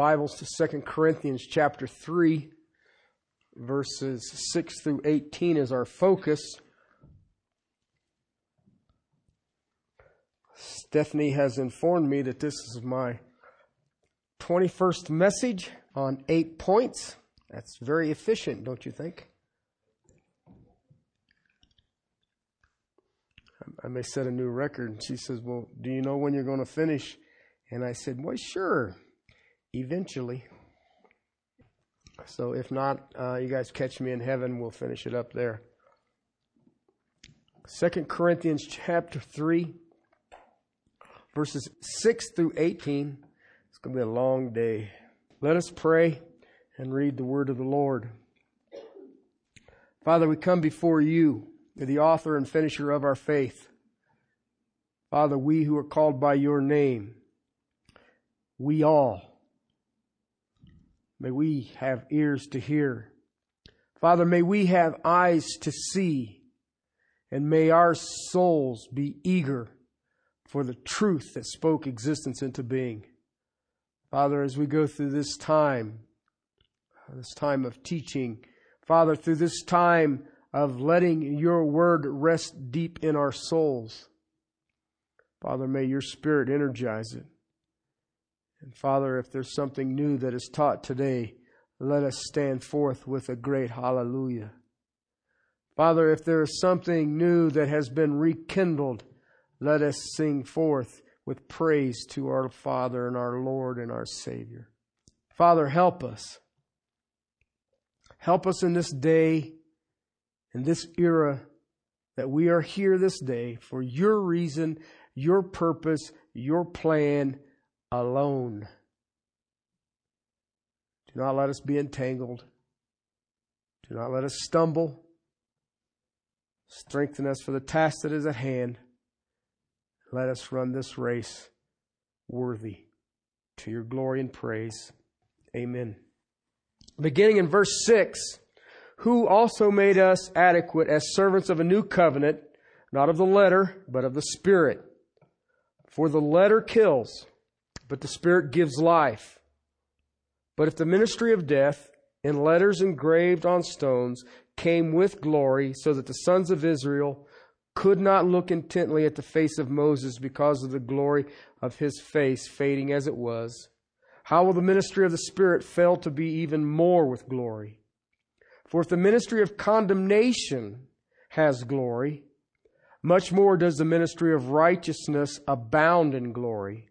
Bibles to 2 Corinthians chapter 3, verses 6 through 18 is our focus. Stephanie has informed me that this is my 21st message on eight points. That's very efficient, don't you think? I may set a new record. She says, Well, do you know when you're going to finish? And I said, Well, sure, eventually. So if not, uh, you guys catch me in heaven, we'll finish it up there. Second Corinthians chapter 3, verses 6 through 18. It's going to be a long day. Let us pray and read the word of the Lord. Father, we come before you, the author and finisher of our faith. Father, we who are called by your name, we all, may we have ears to hear. Father, may we have eyes to see, and may our souls be eager for the truth that spoke existence into being. Father, as we go through this time, this time of teaching, Father, through this time of letting your word rest deep in our souls, Father, may your spirit energize it. And Father, if there's something new that is taught today, let us stand forth with a great hallelujah. Father, if there is something new that has been rekindled, let us sing forth with praise to our Father and our Lord and our Savior. Father, help us. Help us in this day, in this era, that we are here this day for your reason, your purpose, your plan alone. Do not let us be entangled. Do not let us stumble. Strengthen us for the task that is at hand. Let us run this race worthy to your glory and praise. Amen. Beginning in verse 6 Who also made us adequate as servants of a new covenant, not of the letter, but of the Spirit. For the letter kills, but the Spirit gives life. But if the ministry of death, in letters engraved on stones, came with glory, so that the sons of Israel could not look intently at the face of Moses because of the glory of his face fading as it was, how will the ministry of the Spirit fail to be even more with glory? For if the ministry of condemnation has glory, much more does the ministry of righteousness abound in glory.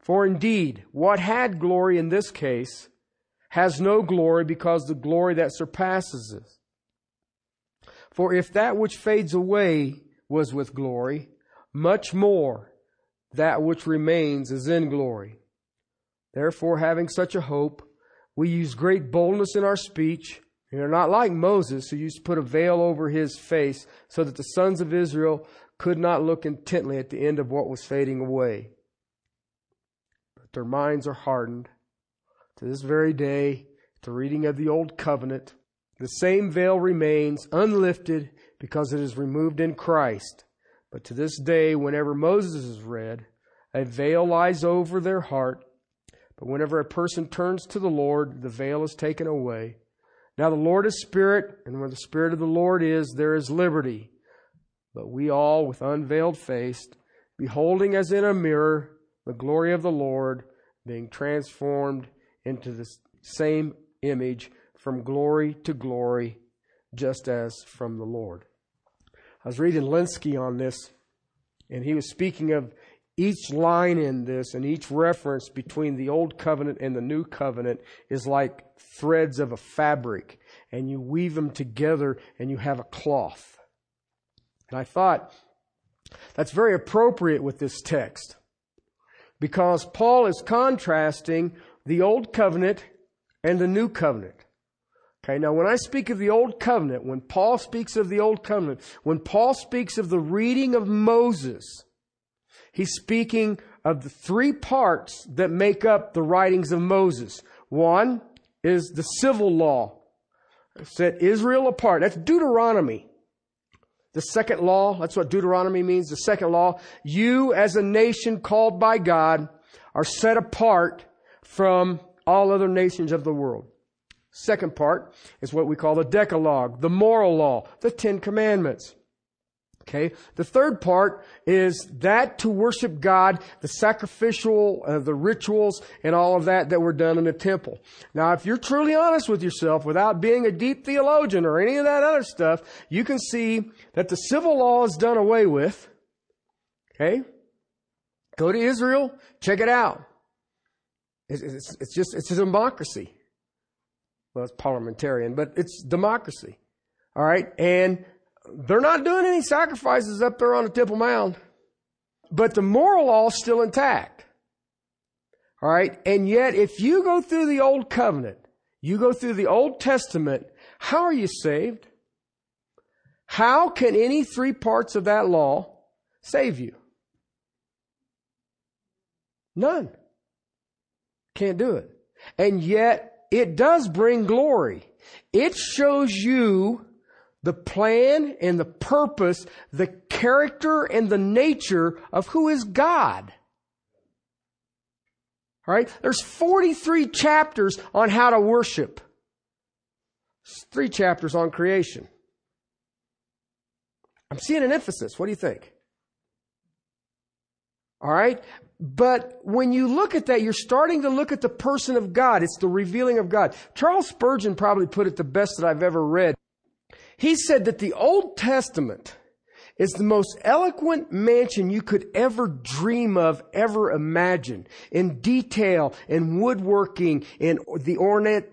For indeed, what had glory in this case has no glory because the glory that surpasses it. For if that which fades away was with glory, much more that which remains is in glory. Therefore, having such a hope, we use great boldness in our speech and are not like Moses, who used to put a veil over his face so that the sons of Israel could not look intently at the end of what was fading away. But their minds are hardened. To this very day, the reading of the Old Covenant, the same veil remains unlifted because it is removed in Christ. But to this day, whenever Moses is read, a veil lies over their heart. But whenever a person turns to the Lord, the veil is taken away. Now the Lord is Spirit, and where the Spirit of the Lord is, there is liberty. But we all, with unveiled face, beholding as in a mirror the glory of the Lord, being transformed into the same image from glory to glory, just as from the Lord. I was reading Lenski on this, and he was speaking of each line in this and each reference between the old covenant and the new covenant is like threads of a fabric and you weave them together and you have a cloth. And I thought that's very appropriate with this text because Paul is contrasting the old covenant and the new covenant. Okay, now when I speak of the old covenant, when Paul speaks of the old covenant, when Paul speaks of the reading of Moses, he's speaking of the three parts that make up the writings of Moses. One is the civil law, set Israel apart. That's Deuteronomy. The second law, that's what Deuteronomy means. The second law, you as a nation called by God are set apart from all other nations of the world. Second part is what we call the Decalogue, the moral law, the Ten Commandments. Okay. The third part is that to worship God, the sacrificial, uh, the rituals, and all of that that were done in the temple. Now, if you're truly honest with yourself, without being a deep theologian or any of that other stuff, you can see that the civil law is done away with. Okay. Go to Israel, check it out. It's, it's, it's just, it's a democracy. Well, it's parliamentarian, but it's democracy. All right. And they're not doing any sacrifices up there on the Temple Mount, but the moral law is still intact. All right. And yet, if you go through the Old Covenant, you go through the Old Testament, how are you saved? How can any three parts of that law save you? None. Can't do it. And yet, it does bring glory. It shows you the plan and the purpose, the character and the nature of who is God. All right? There's 43 chapters on how to worship. three chapters on creation. I'm seeing an emphasis. What do you think? All right? But when you look at that, you're starting to look at the person of God. It's the revealing of God. Charles Spurgeon probably put it the best that I've ever read. He said that the Old Testament is the most eloquent mansion you could ever dream of, ever imagine. In detail, in woodworking, in the ornate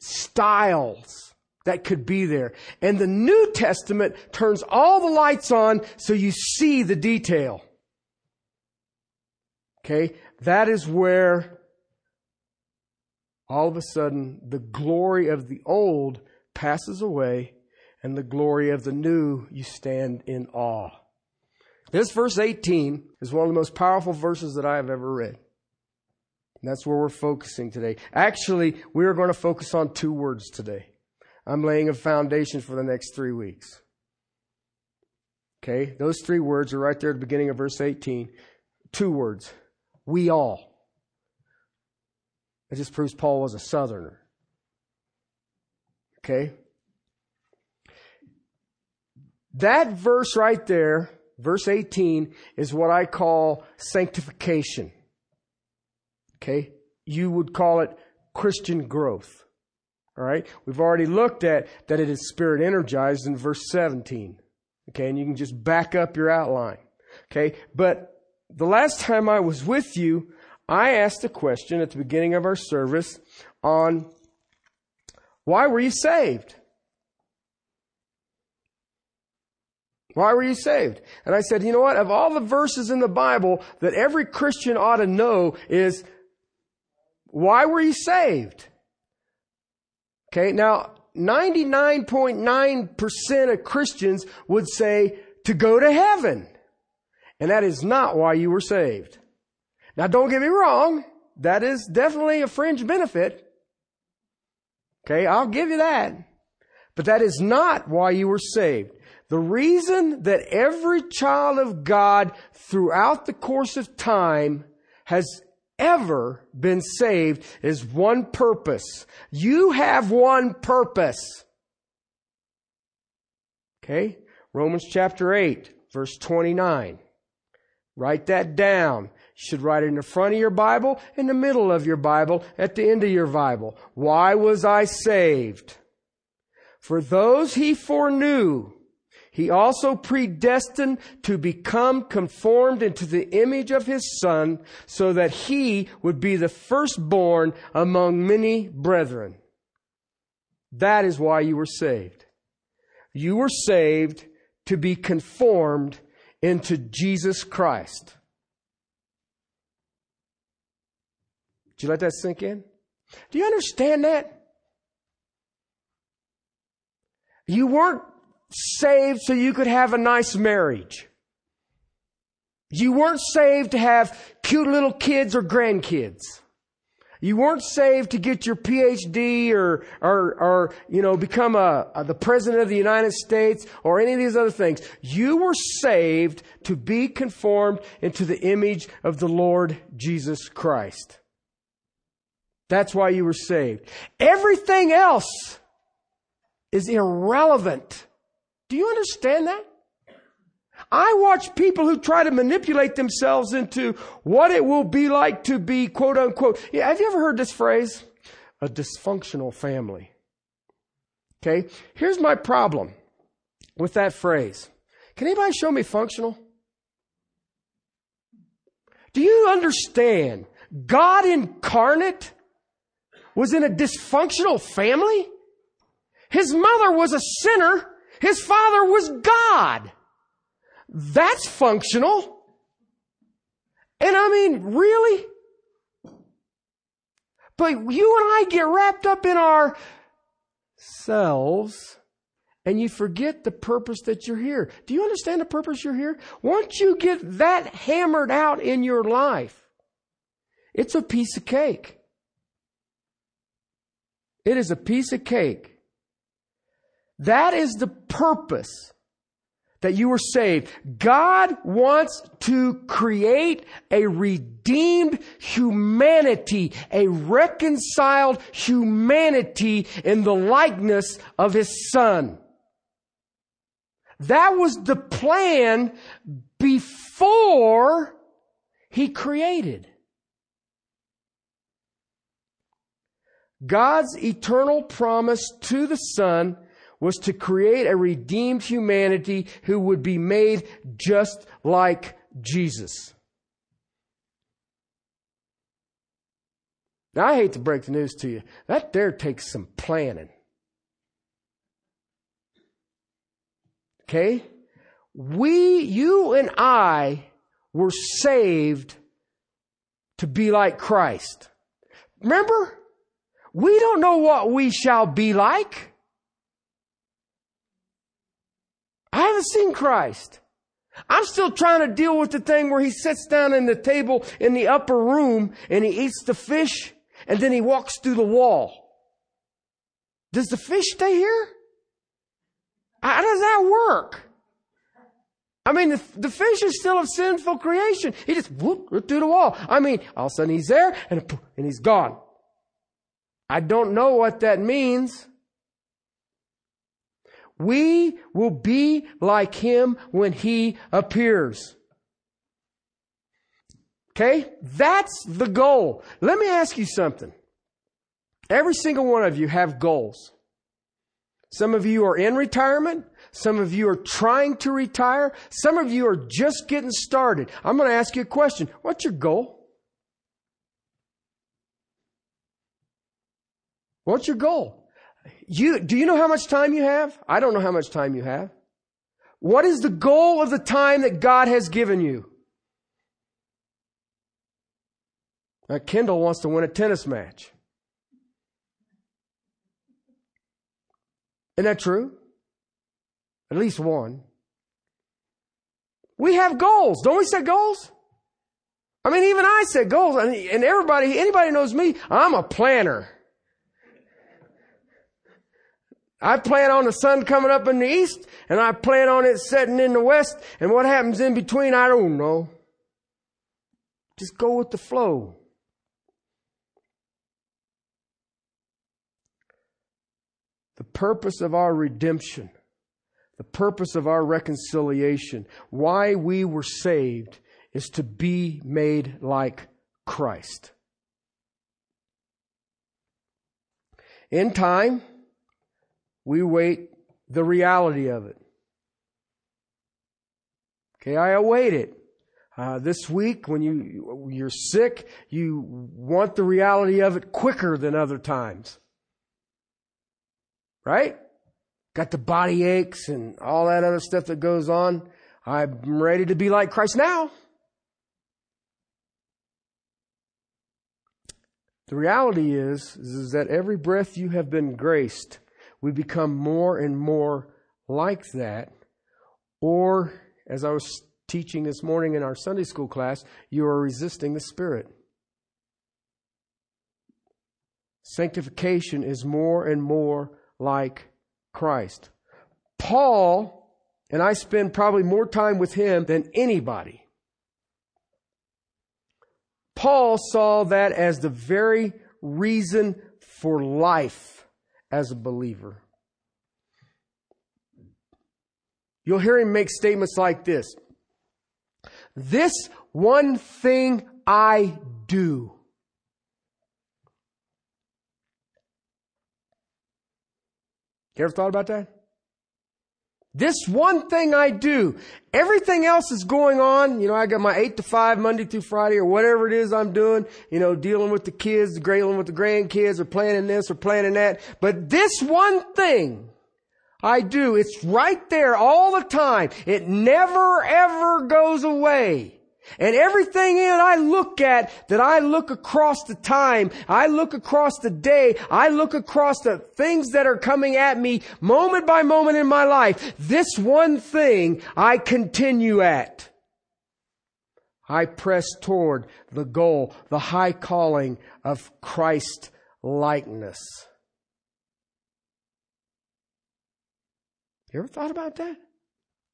styles that could be there. And the New Testament turns all the lights on so you see the detail. Okay? That is where all of a sudden the glory of the old passes away and the glory of the new, you stand in awe. This verse 18 is one of the most powerful verses that I have ever read. And that's where we're focusing today. Actually, we are going to focus on two words today. I'm laying a foundation for the next three weeks. Okay, those three words are right there at the beginning of verse 18. Two words. We all. It just proves Paul was a southerner. Okay? That verse right there, verse 18, is what I call sanctification. Okay? You would call it Christian growth. All right? We've already looked at that it is spirit energized in verse 17. Okay? And you can just back up your outline. Okay? But the last time I was with you, I asked a question at the beginning of our service on why were you saved? Why were you saved? And I said, you know what? Of all the verses in the Bible that every Christian ought to know is, why were you saved? Okay, now 99.9% of Christians would say to go to heaven. And that is not why you were saved. Now don't get me wrong. That is definitely a fringe benefit. Okay, I'll give you that. But that is not why you were saved. The reason that every child of God throughout the course of time has ever been saved is one purpose. You have one purpose. Okay? Romans chapter 8, verse 29. Write that down. You should write it in the front of your Bible, in the middle of your Bible, at the end of your Bible. Why was I saved? For those he foreknew, he also predestined to become conformed into the image of his son so that he would be the firstborn among many brethren. That is why you were saved. You were saved to be conformed into Jesus Christ. Did you let that sink in? Do you understand that? You weren't saved so you could have a nice marriage. You weren't saved to have cute little kids or grandkids. You weren't saved to get your PhD or, or, or you know, become a, a, the president of the United States or any of these other things. You were saved to be conformed into the image of the Lord Jesus Christ. That's why you were saved. Everything else is irrelevant. Do you understand that? I watch people who try to manipulate themselves into what it will be like to be quote unquote. Yeah, have you ever heard this phrase? A dysfunctional family. Okay. Here's my problem with that phrase. Can anybody show me functional? Do you understand? God incarnate was in a dysfunctional family? His mother was a sinner. His father was God. That's functional. And I mean, really? But you and I get wrapped up in our selves and you forget the purpose that you're here. Do you understand the purpose you're here? Once you get that hammered out in your life, it's a piece of cake. It is a piece of cake. That is the purpose that you were saved. God wants to create a redeemed humanity, a reconciled humanity in the likeness of His Son. That was the plan before He created. God's eternal promise to the Son was to create a redeemed humanity who would be made just like Jesus. Now, I hate to break the news to you. That there takes some planning. Okay? We, you and I were saved to be like Christ. Remember? We don't know what we shall be like. I haven't seen Christ. I'm still trying to deal with the thing where he sits down in the table in the upper room and he eats the fish and then he walks through the wall. Does the fish stay here? How does that work? I mean, the, the fish is still a sinful creation. He just whoop through the wall. I mean, all of a sudden he's there and, and he's gone. I don't know what that means. We will be like him when he appears. Okay? That's the goal. Let me ask you something. Every single one of you have goals. Some of you are in retirement. Some of you are trying to retire. Some of you are just getting started. I'm going to ask you a question. What's your goal? What's your goal? You, do you know how much time you have? I don't know how much time you have. What is the goal of the time that God has given you? Now, Kendall wants to win a tennis match. Isn't that true? At least one. We have goals. Don't we set goals? I mean, even I set goals. And everybody, anybody knows me, I'm a planner. I plan on the sun coming up in the east and I plan on it setting in the west and what happens in between, I don't know. Just go with the flow. The purpose of our redemption, the purpose of our reconciliation, why we were saved is to be made like Christ. In time, we wait the reality of it. Okay, I await it. Uh, this week, when you you're sick, you want the reality of it quicker than other times, right? Got the body aches and all that other stuff that goes on. I'm ready to be like Christ now. The reality is, is that every breath you have been graced we become more and more like that. Or, as I was teaching this morning in our Sunday school class, you are resisting the Spirit. Sanctification is more and more like Christ. Paul, and I spend probably more time with him than anybody. Paul saw that as the very reason for life as a believer. You'll hear him make statements like this. This one thing I do. You ever thought about that? This one thing I do. Everything else is going on. You know, I got my eight to five Monday through Friday or whatever it is I'm doing. You know, dealing with the kids, dealing with the grandkids or planning this or planning that. But this one thing I do, it's right there all the time. It never ever goes away. And everything that I look at, that I look across the time, I look across the day, I look across the things that are coming at me moment by moment in my life, this one thing I continue at. I press toward the goal, the high calling of Christ likeness. You ever thought about that?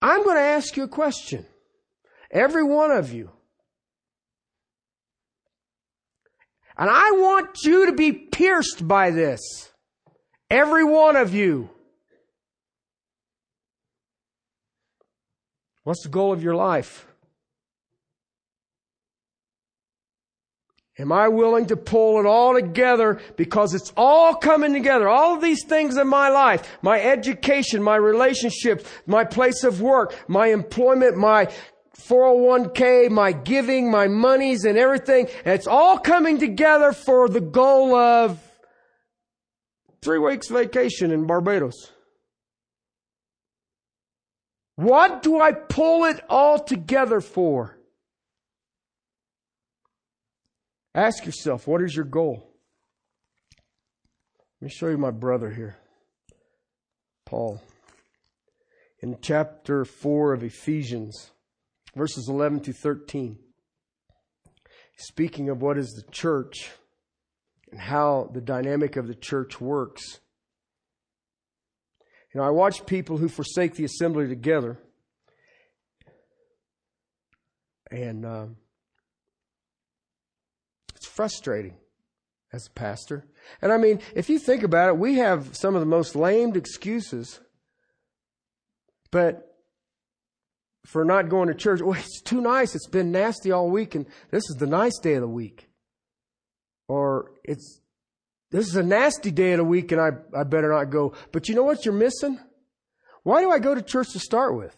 I'm going to ask you a question. Every one of you. And I want you to be pierced by this. Every one of you. What's the goal of your life? Am I willing to pull it all together because it's all coming together? All of these things in my life, my education, my relationships, my place of work, my employment, my 401k, my giving, my monies and everything. it's all coming together for the goal of three weeks vacation in Barbados. What do I pull it all together for? Ask yourself, what is your goal? Let me show you my brother here, Paul. In chapter 4 of Ephesians, verses 11 to 13. Speaking of what is the church and how the dynamic of the church works. You know, I watch people who forsake the assembly together, and um, it's frustrating as a pastor. And I mean, if you think about it, we have some of the most lamed excuses, but for not going to church. Well, it's too nice. It's been nasty all week, and this is the nice day of the week. Or it's this is a nasty day of the week, and I, I better not go. But you know what you're missing? Why do I go to church to start with?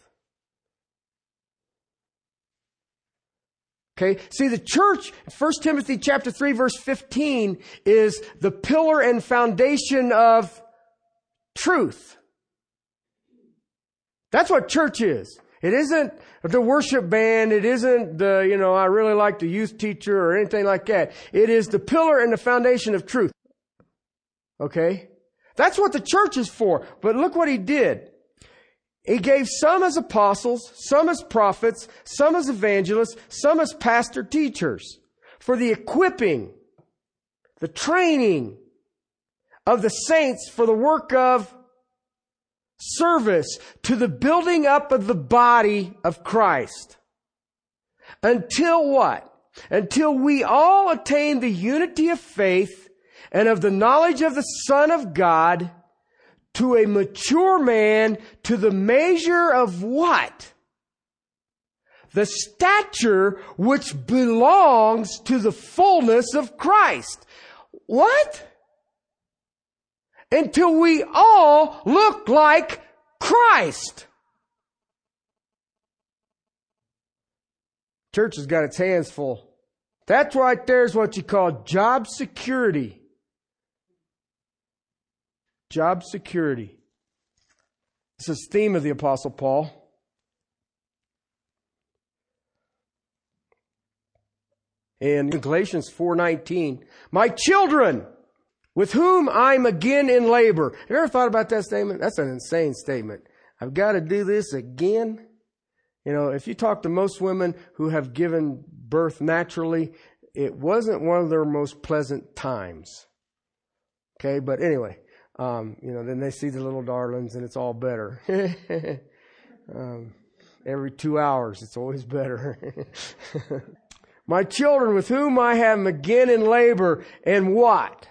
Okay. See, the church, 1 Timothy chapter 3 verse 15 is the pillar and foundation of truth. That's what church is. It isn't the worship band. It isn't the, you know, I really like the youth teacher or anything like that. It is the pillar and the foundation of truth. Okay? That's what the church is for. But look what he did. He gave some as apostles, some as prophets, some as evangelists, some as pastor teachers for the equipping, the training of the saints for the work of service to the building up of the body of Christ. Until what? Until we all attain the unity of faith and of the knowledge of the Son of God to a mature man to the measure of what? The stature which belongs to the fullness of Christ. What? Until we all look like Christ. Church has got its hands full. That right there is what you call job security. Job security. This is the theme of the Apostle Paul. In Galatians 4:19, my children, with whom I'm again in labor. Have you ever thought about that statement? That's an insane statement. I've got to do this again. You know, if you talk to most women who have given birth naturally, it wasn't one of their most pleasant times. Okay, but anyway, um, you know, then they see the little darlings and it's all better. um, every two hours, it's always better. My children with whom I am again in labor. And what?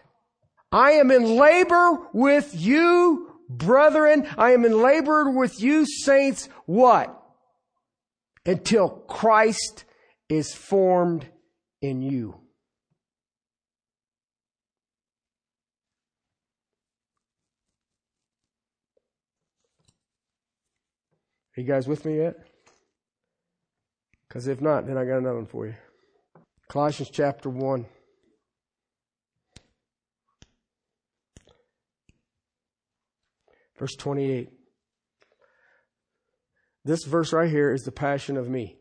I am in labor with you, brethren. I am in labor with you, saints. What? Until Christ is formed in you. Are you guys with me yet? Because if not, then I got another one for you. Colossians chapter 1. Verse 28. This verse right here is the passion of me.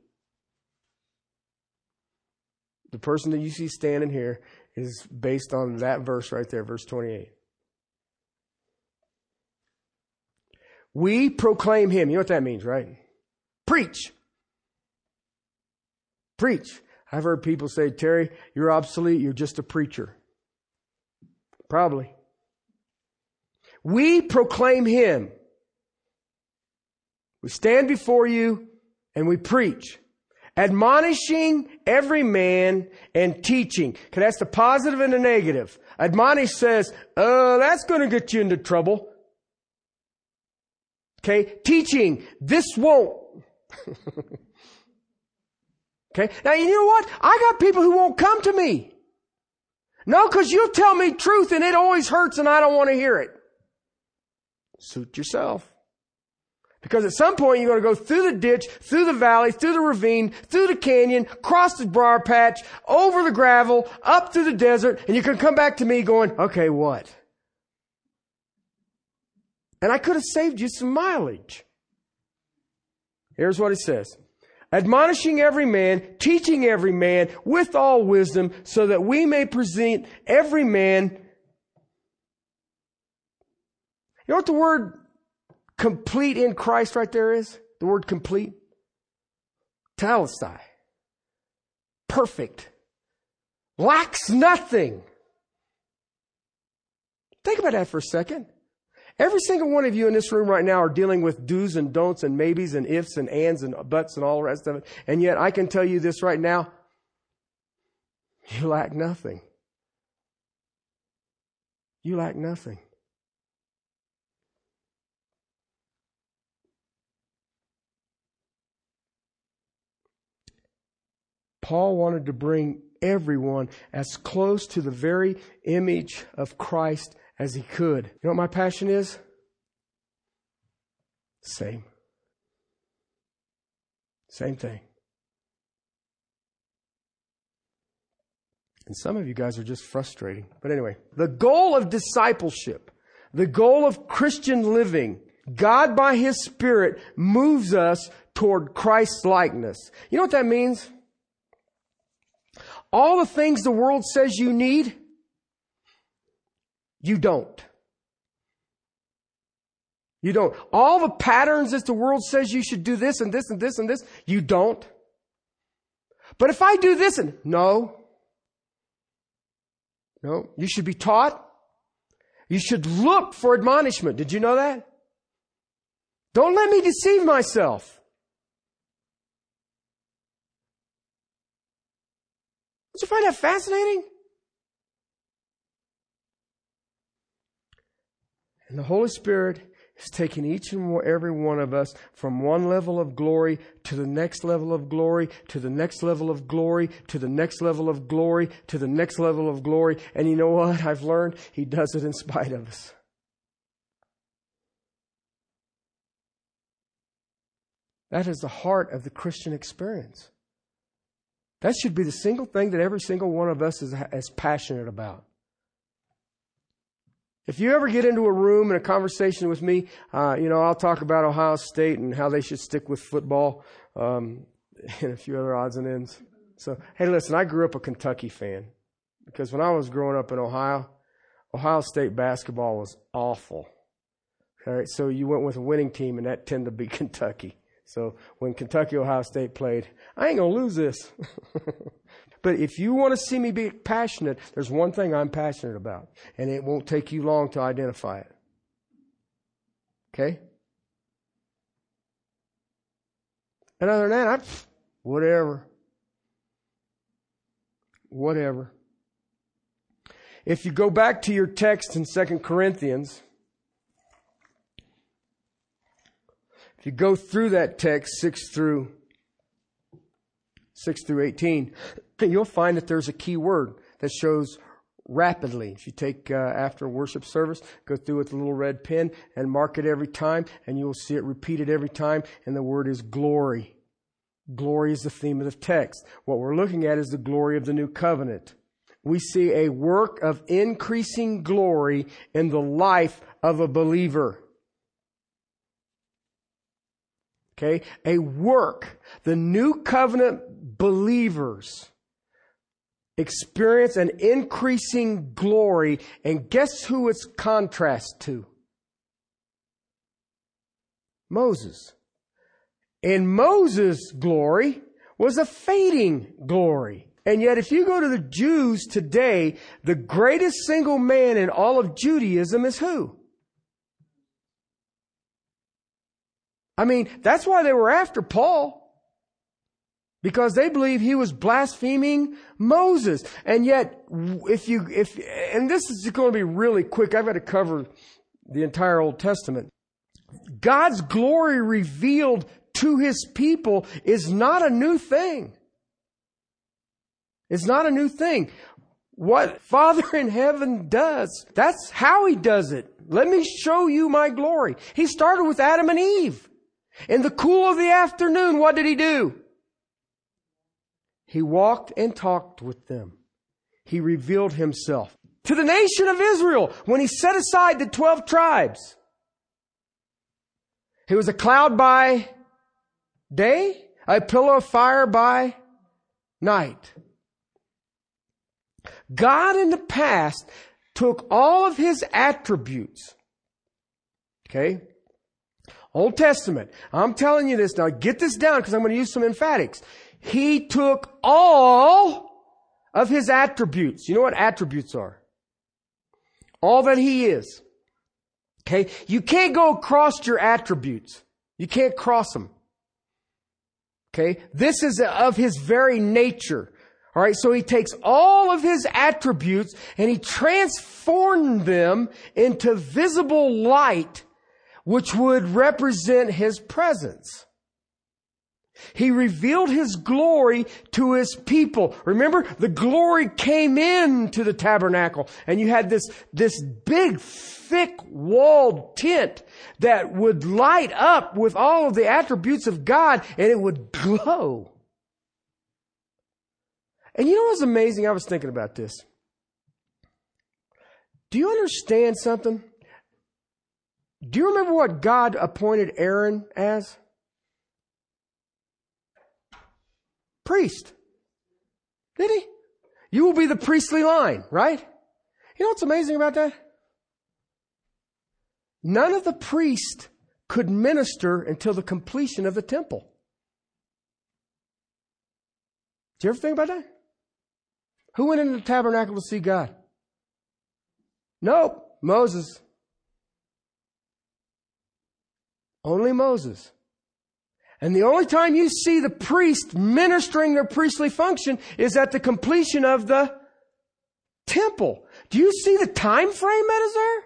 The person that you see standing here is based on that verse right there, verse 28. We proclaim him. You know what that means, right? Preach. Preach. I've heard people say, Terry, you're obsolete. You're just a preacher. Probably. We proclaim him. We stand before you and we preach. Admonishing every man and teaching. Okay, that's the positive and the negative. Admonish says, oh, that's going to get you into trouble. Okay, teaching, this won't. okay, now you know what? I got people who won't come to me. No, because you'll tell me truth and it always hurts and I don't want to hear it. Suit yourself. Because at some point you're going to go through the ditch, through the valley, through the ravine, through the canyon, cross the briar patch, over the gravel, up through the desert, and you can come back to me going, okay, what? And I could have saved you some mileage. Here's what it says. Admonishing every man, teaching every man with all wisdom, so that we may present every man. You know what the word complete in Christ right there is? The word complete? Talestai. Perfect. Lacks nothing. Think about that for a second. Every single one of you in this room right now are dealing with do's and don'ts and maybes and ifs and ands and buts and all the rest of it. And yet I can tell you this right now. You lack nothing. You lack nothing. Paul wanted to bring everyone as close to the very image of Christ as he could. You know what my passion is? Same. Same thing. And some of you guys are just frustrating. But anyway, the goal of discipleship, the goal of Christian living, God by His Spirit moves us toward Christ's likeness. You know what that means? All the things the world says you need, you don't. You don't. All the patterns that the world says you should do this and this and this and this, you don't. But if I do this and no, no, you should be taught. You should look for admonishment. Did you know that? Don't let me deceive myself. Don't you find that fascinating? And the Holy Spirit is taking each and every one of us from one level of glory to the next level of glory, to the next level of glory, to the next level of glory, to the next level of glory. And you know what? I've learned He does it in spite of us. That is the heart of the Christian experience. That should be the single thing that every single one of us is, is passionate about. If you ever get into a room and a conversation with me, uh, you know, I'll talk about Ohio State and how they should stick with football um, and a few other odds and ends. So, hey, listen, I grew up a Kentucky fan because when I was growing up in Ohio, Ohio State basketball was awful. All right, so you went with a winning team, and that tended to be Kentucky. So when Kentucky Ohio State played, I ain't gonna lose this. But if you want to see me be passionate, there's one thing I'm passionate about, and it won't take you long to identify it. Okay? And other than that, I'm, whatever. whatever. If you go back to your text in 2 Corinthians, if you go through that text 6 through 6 through 18, you'll find that there's a key word that shows rapidly. If you take uh, after worship service, go through with a little red pen and mark it every time, and you will see it repeated every time, and the word is glory. Glory is the theme of the text. What we're looking at is the glory of the new covenant. We see a work of increasing glory in the life of a believer. Okay? A work. The new covenant believers experience an increasing glory, and guess who it's contrast to? Moses. And Moses' glory was a fading glory. And yet, if you go to the Jews today, the greatest single man in all of Judaism is who? I mean, that's why they were after Paul. Because they believe he was blaspheming Moses. And yet, if you, if, and this is going to be really quick, I've got to cover the entire Old Testament. God's glory revealed to his people is not a new thing. It's not a new thing. What Father in heaven does, that's how he does it. Let me show you my glory. He started with Adam and Eve. In the cool of the afternoon, what did he do? He walked and talked with them. He revealed himself to the nation of Israel when he set aside the 12 tribes. He was a cloud by day, a pillar of fire by night. God in the past took all of his attributes, okay? Old Testament. I'm telling you this now. Get this down because I'm going to use some emphatics. He took all of his attributes. You know what attributes are? All that he is. Okay? You can't go across your attributes. You can't cross them. Okay? This is of his very nature. All right, so he takes all of his attributes and he transformed them into visible light, which would represent his presence. He revealed his glory to his people. Remember, the glory came into the tabernacle and you had this, this big, thick walled tent that would light up with all of the attributes of God and it would glow. And you know what's amazing? I was thinking about this. Do you understand something? Do you remember what God appointed Aaron as? Priest. Did he? You will be the priestly line, right? You know what's amazing about that? None of the priests could minister until the completion of the temple. Do you ever think about that? Who went into the tabernacle to see God? Nope, Moses. Only Moses. And the only time you see the priest ministering their priestly function is at the completion of the temple. Do you see the time frame that is there?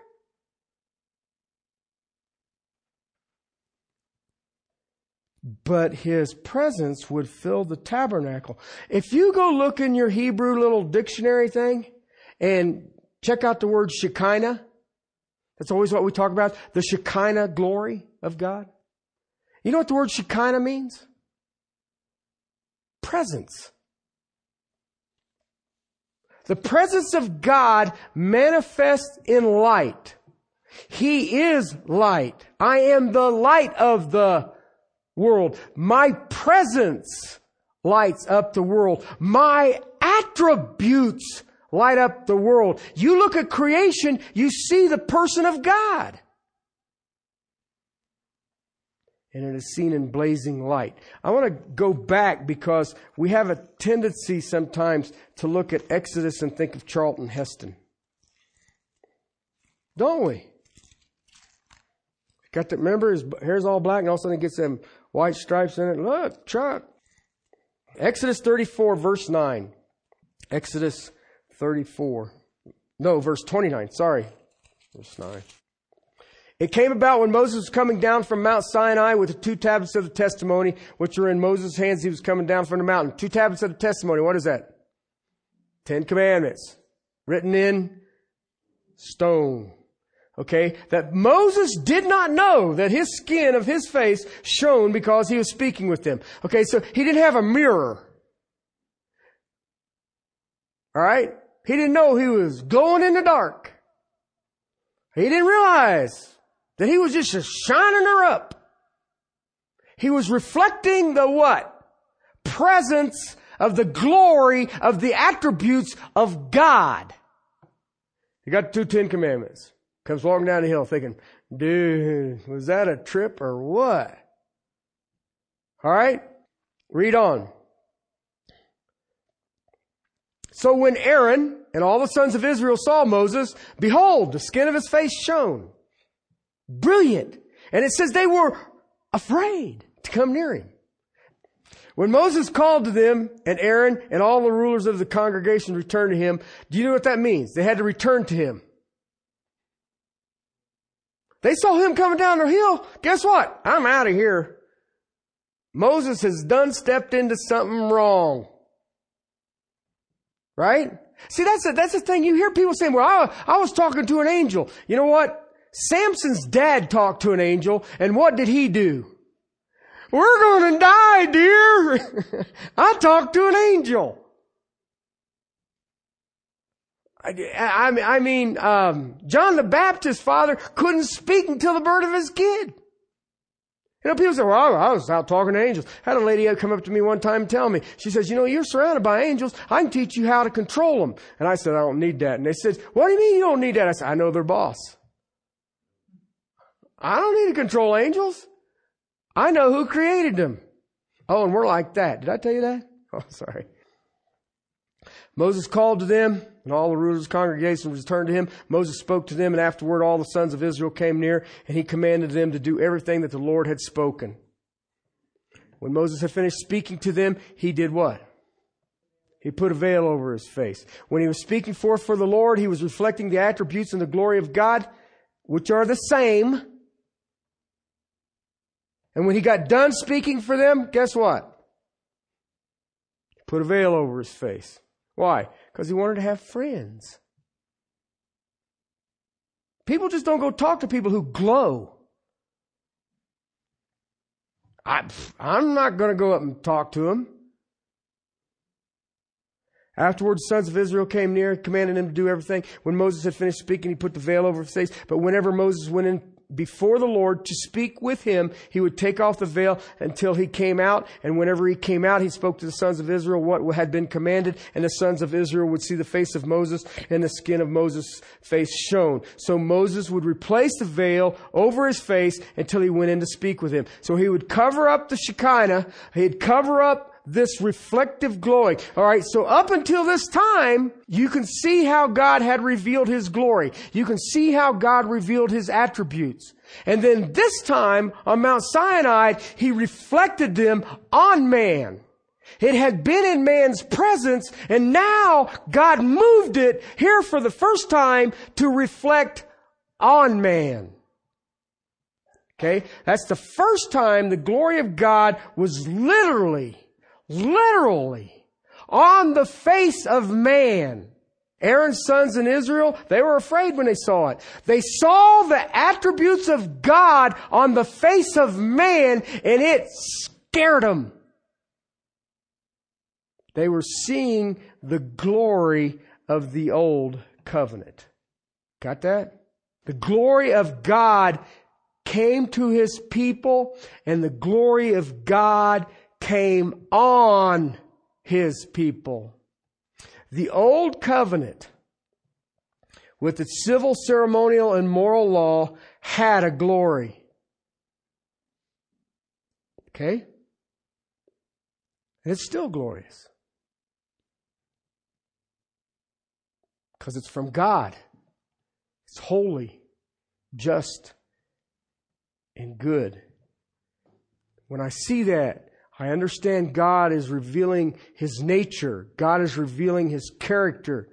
but his presence would fill the tabernacle. If you go look in your Hebrew little dictionary thing and check out the word Shekinah, that's always what we talk about, the Shekinah glory of God. You know what the word Shekinah means? Presence. The presence of God manifests in light. He is light. I am the light of the world. My presence lights up the world. My attributes light up the world. You look at creation, you see the person of God. And it is seen in blazing light. I want to go back because we have a tendency sometimes to look at Exodus and think of Charlton Heston. Don't we? Got to remember his hair's all black and all of a sudden he gets them white stripes in it. Look, Chuck. Exodus 34 verse 9. Exodus 34. No, verse 29. Sorry. Verse 9. It came about when Moses was coming down from Mount Sinai with the two tablets of the testimony, which were in Moses' hands. He was coming down from the mountain. Two tablets of the testimony. What is that? Ten Commandments. Written in stone. Okay? That Moses did not know that his skin of his face shone because he was speaking with them. Okay, so he didn't have a mirror. Alright? He didn't know he was going in the dark. He didn't realize that he was just shining her up. He was reflecting the what? Presence of the glory of the attributes of God. He got two Ten Commandments. Comes walking down the hill thinking, dude, was that a trip or what? Alright? Read on. So when Aaron and all the sons of Israel saw Moses, behold, the skin of his face shone. Brilliant. And it says they were afraid to come near him. When Moses called to them and Aaron and all the rulers of the congregation returned to him, do you know what that means? They had to return to him. They saw him coming down the hill. Guess what? I'm out of here. Moses has done stepped into something wrong. Right? See, that's the, that's the thing. You hear people saying, well, I, I was talking to an angel. You know what? Samson's dad talked to an angel, and what did he do? We're to die, dear. I talked to an angel. I, I, I mean, um, John the Baptist's father couldn't speak until the birth of his kid. You know, people say, well, I was out talking to angels. I had a lady come up to me one time and tell me, she says, you know, you're surrounded by angels. I can teach you how to control them. And I said, I don't need that. And they said, what do you mean you don't need that? I said, I know their boss. I don't need to control angels. I know who created them. Oh, and we're like that. Did I tell you that? Oh, sorry. Moses called to them, and all the rulers of the congregation returned to him. Moses spoke to them, and afterward all the sons of Israel came near, and he commanded them to do everything that the Lord had spoken. When Moses had finished speaking to them, he did what? He put a veil over his face. When he was speaking forth for the Lord, he was reflecting the attributes and the glory of God, which are the same and when he got done speaking for them, guess what? Put a veil over his face. Why? Because he wanted to have friends. People just don't go talk to people who glow. I, I'm not going to go up and talk to them. Afterwards, sons of Israel came near, commanded him to do everything. When Moses had finished speaking, he put the veil over his face. But whenever Moses went in before the Lord to speak with him. He would take off the veil until he came out. And whenever he came out, he spoke to the sons of Israel what had been commanded. And the sons of Israel would see the face of Moses and the skin of Moses' face shone. So Moses would replace the veil over his face until he went in to speak with him. So he would cover up the Shekinah. He'd cover up this reflective glory. All right. So up until this time, you can see how God had revealed his glory. You can see how God revealed his attributes. And then this time on Mount Sinai, he reflected them on man. It had been in man's presence and now God moved it here for the first time to reflect on man. Okay? That's the first time the glory of God was literally literally on the face of man. Aaron's sons in Israel, they were afraid when they saw it. They saw the attributes of God on the face of man and it scared them. They were seeing the glory of the old covenant. Got that? The glory of God came to his people and the glory of God came on his people. The old covenant with its civil, ceremonial, and moral law had a glory. Okay? And it's still glorious. Because it's from God. It's holy, just, and good. When I see that, I understand God is revealing His nature. God is revealing His character.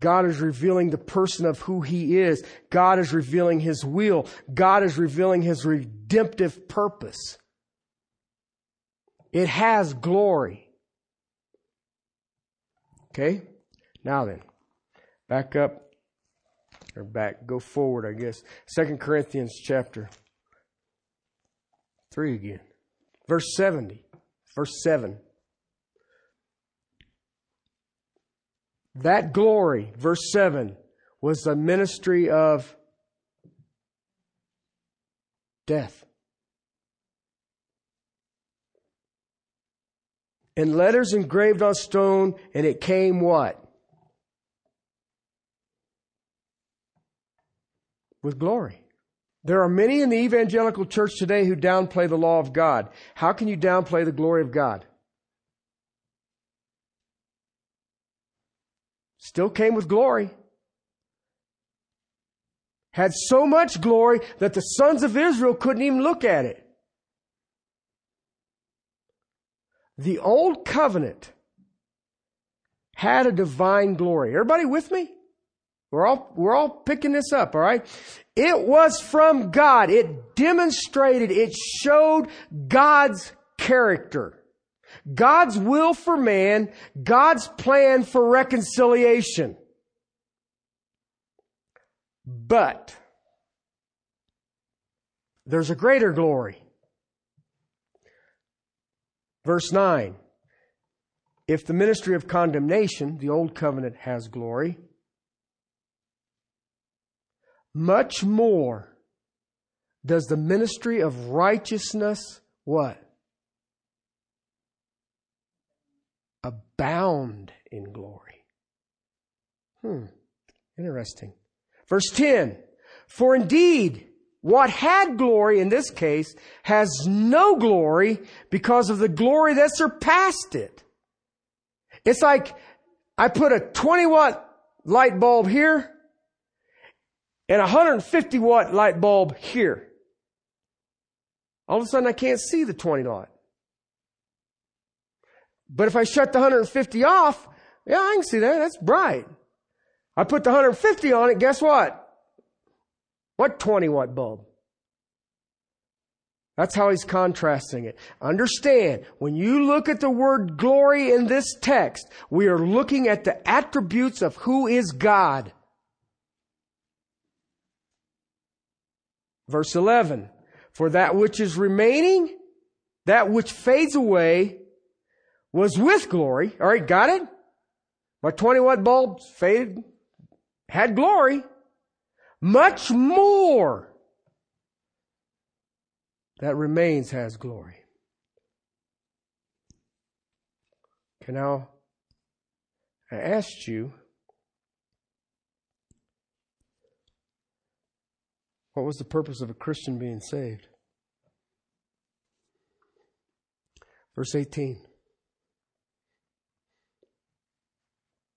God is revealing the person of who He is. God is revealing His will. God is revealing His redemptive purpose. It has glory. Okay? Now then, back up, or back, go forward, I guess. Second Corinthians chapter 3 again. Verse 70. Verse 7. That glory, verse 7, was the ministry of death. And letters engraved on stone, and it came what? With glory. There are many in the evangelical church today who downplay the law of God. How can you downplay the glory of God? Still came with glory. Had so much glory that the sons of Israel couldn't even look at it. The old covenant had a divine glory. Everybody with me? We're all, we're all picking this up, all right? It was from God. It demonstrated, it showed God's character. God's will for man, God's plan for reconciliation. But there's a greater glory. Verse 9 If the ministry of condemnation, the old covenant, has glory, much more does the ministry of righteousness what? abound in glory. Hmm, interesting. Verse 10 For indeed, what had glory in this case has no glory because of the glory that surpassed it. It's like I put a 20 watt light bulb here and a 150 watt light bulb here. All of a sudden I can't see the 20 watt. But if I shut the 150 off, yeah, I can see that. That's bright. I put the 150 on it, guess what? What 20 watt bulb? That's how he's contrasting it. Understand, when you look at the word glory in this text, we are looking at the attributes of who is God. Verse 11, for that which is remaining, that which fades away, was with glory. All right, got it? My 20 watt bulb faded, had glory. Much more that remains has glory. Okay, now, I asked you, what was the purpose of a Christian being saved? Verse 18.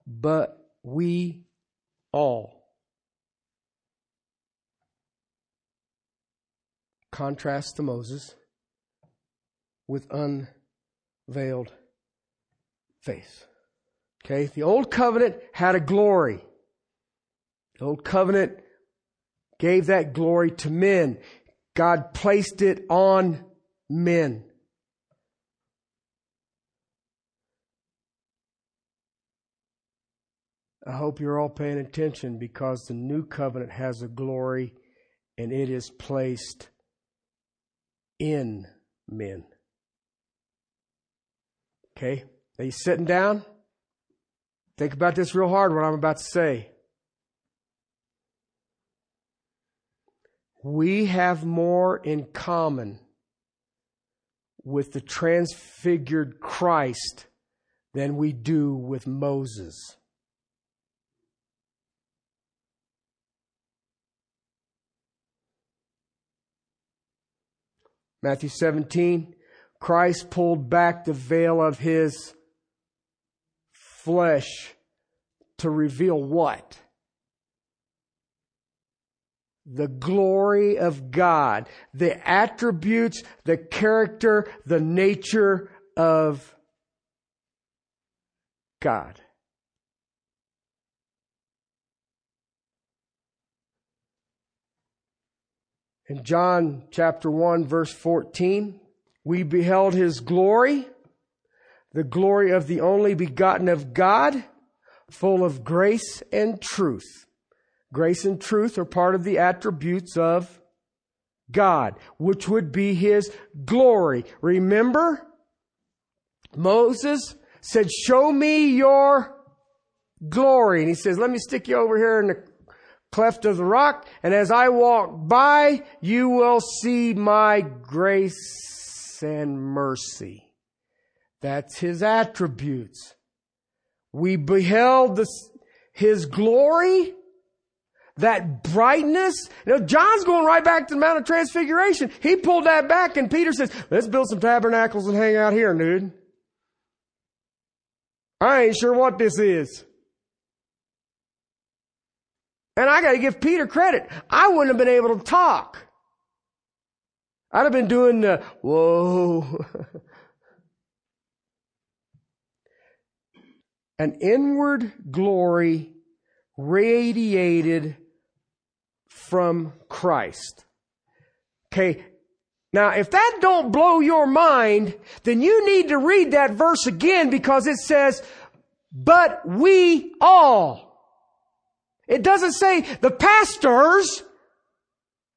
but we all. Contrast to Moses with unveiled face. Okay, the old covenant had a glory. The old covenant gave that glory to men. God placed it on men. I hope you're all paying attention because the new covenant has a glory and it is placed in men. Okay? Are you sitting down? Think about this real hard, what I'm about to say. We have more in common with the transfigured Christ than we do with Moses. Matthew 17, Christ pulled back the veil of his flesh to reveal what? The glory of God, the attributes, the character, the nature of God. In John chapter 1 verse 14, we beheld his glory, the glory of the only begotten of God, full of grace and truth. Grace and truth are part of the attributes of God, which would be his glory. Remember, Moses said, show me your glory. And he says, let me stick you over here in the cleft of the rock, and as I walk by, you will see my grace and mercy. That's his attributes. We beheld the, his glory, that brightness. You know, John's going right back to the Mount of Transfiguration. He pulled that back, and Peter says, let's build some tabernacles and hang out here, dude. I ain't sure what this is. And I got to give Peter credit. I wouldn't have been able to talk. I'd have been doing the, whoa. An inward glory radiated from Christ. Okay. Now, if that don't blow your mind, then you need to read that verse again because it says, but we all. It doesn't say the pastors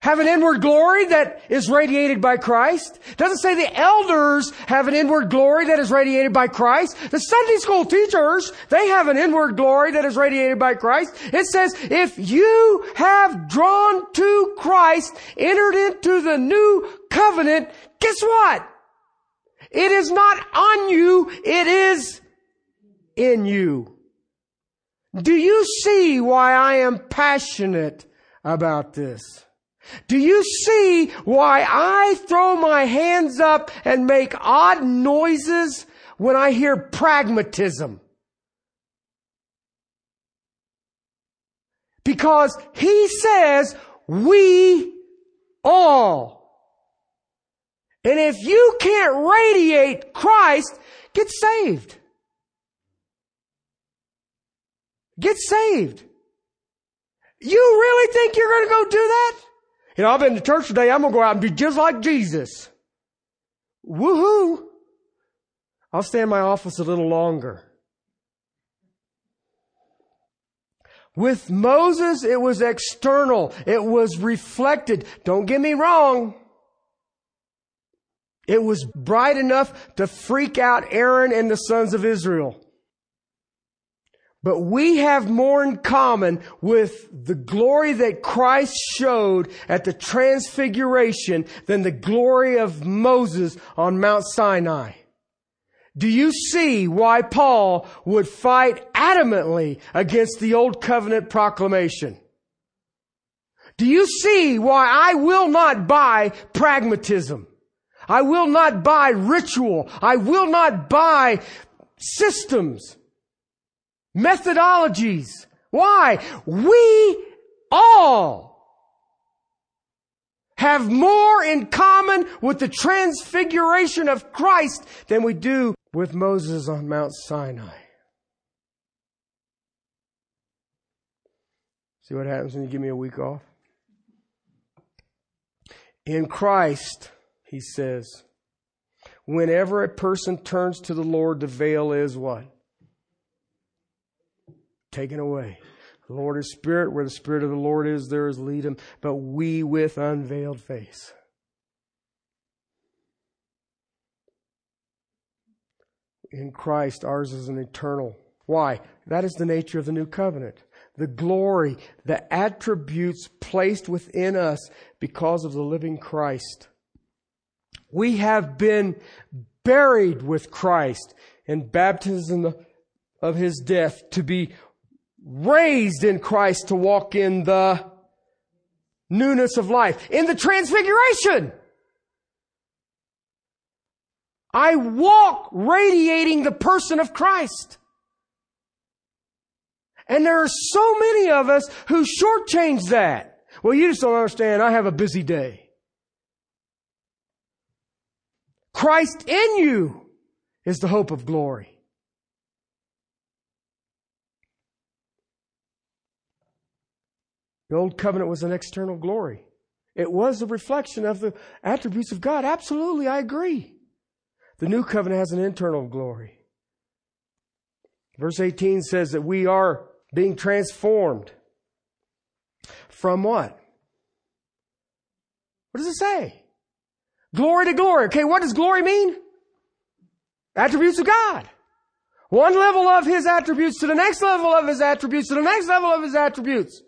have an inward glory that is radiated by Christ. Doesn't say the elders have an inward glory that is radiated by Christ. The Sunday school teachers, they have an inward glory that is radiated by Christ. It says, if you have drawn to Christ, entered into the new covenant, guess what? It is not on you, it is in you. Do you see why I am passionate about this? Do you see why I throw my hands up and make odd noises when I hear pragmatism? Because he says, we all. And if you can't radiate Christ, get saved. Get saved. You really think you're going to go do that? You know, I've been to church today. I'm going to go out and be just like Jesus. Woohoo. I'll stay in my office a little longer. With Moses, it was external. It was reflected. Don't get me wrong. It was bright enough to freak out Aaron and the sons of Israel. But we have more in common with the glory that Christ showed at the transfiguration than the glory of Moses on Mount Sinai. Do you see why Paul would fight adamantly against the old covenant proclamation? Do you see why I will not buy pragmatism? I will not buy ritual. I will not buy systems methodologies. Why? We all have more in common with the transfiguration of Christ than we do with Moses on Mount Sinai. See what happens when you give me a week off? In Christ, he says, whenever a person turns to the Lord, the veil is what? Taken away. The Lord is spirit. Where the spirit of the Lord is, there is lead But we with unveiled face. In Christ, ours is an eternal. Why? That is the nature of the new covenant. The glory, the attributes placed within us because of the living Christ. We have been buried with Christ in baptism of his death to be raised in Christ to walk in the newness of life, in the transfiguration. I walk radiating the person of Christ. And there are so many of us who shortchange that. Well, you just don't understand. I have a busy day. Christ in you is the hope of glory. The old covenant was an external glory. It was a reflection of the attributes of God. Absolutely, I agree. The new covenant has an internal glory. Verse 18 says that we are being transformed from what? What does it say? Glory to glory. Okay, what does glory mean? Attributes of God. One level of His attributes to the next level of His attributes to the next level of His attributes.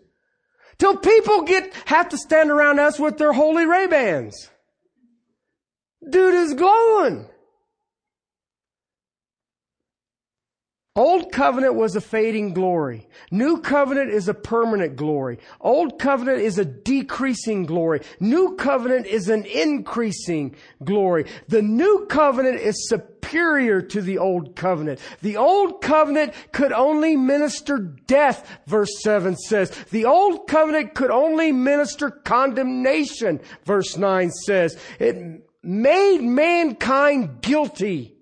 Till people get, have to stand around us with their holy Ray-Bans. Dude is glowing. Old covenant was a fading glory. New covenant is a permanent glory. Old covenant is a decreasing glory. New covenant is an increasing glory. The new covenant is superior to the old covenant. The old covenant could only minister death, verse 7 says. The old covenant could only minister condemnation, verse 9 says. It made mankind guilty.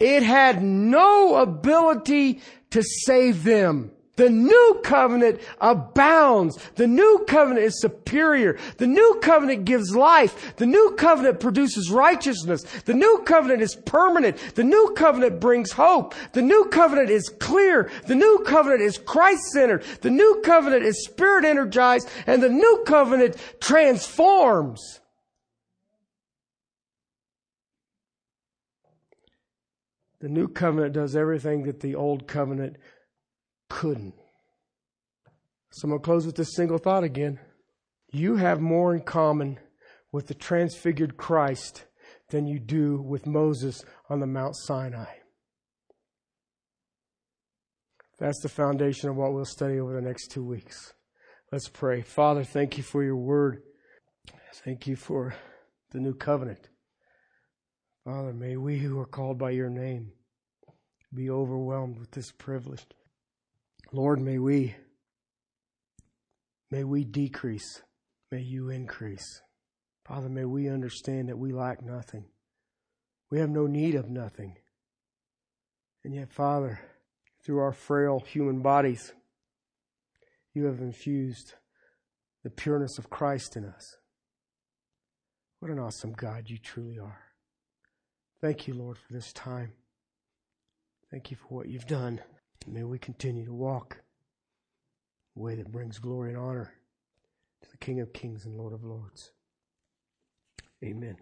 It had no ability to save them. The new covenant abounds. The new covenant is superior. The new covenant gives life. The new covenant produces righteousness. The new covenant is permanent. The new covenant brings hope. The new covenant is clear. The new covenant is Christ-centered. The new covenant is spirit energized and the new covenant transforms. The new covenant does everything that the old covenant couldn't. So I'm going to close with this single thought again. You have more in common with the transfigured Christ than you do with Moses on the Mount Sinai. That's the foundation of what we'll study over the next two weeks. Let's pray. Father, thank you for your word. Thank you for the new covenant. Father, may we who are called by your name be overwhelmed with this privilege. Lord, may we may we decrease, may you increase. Father, may we understand that we lack nothing. We have no need of nothing. And yet, Father, through our frail human bodies, you have infused the pureness of Christ in us. What an awesome God you truly are. Thank you, Lord, for this time. Thank you for what you've done. May we continue to walk a way that brings glory and honor to the King of Kings and Lord of Lords. Amen.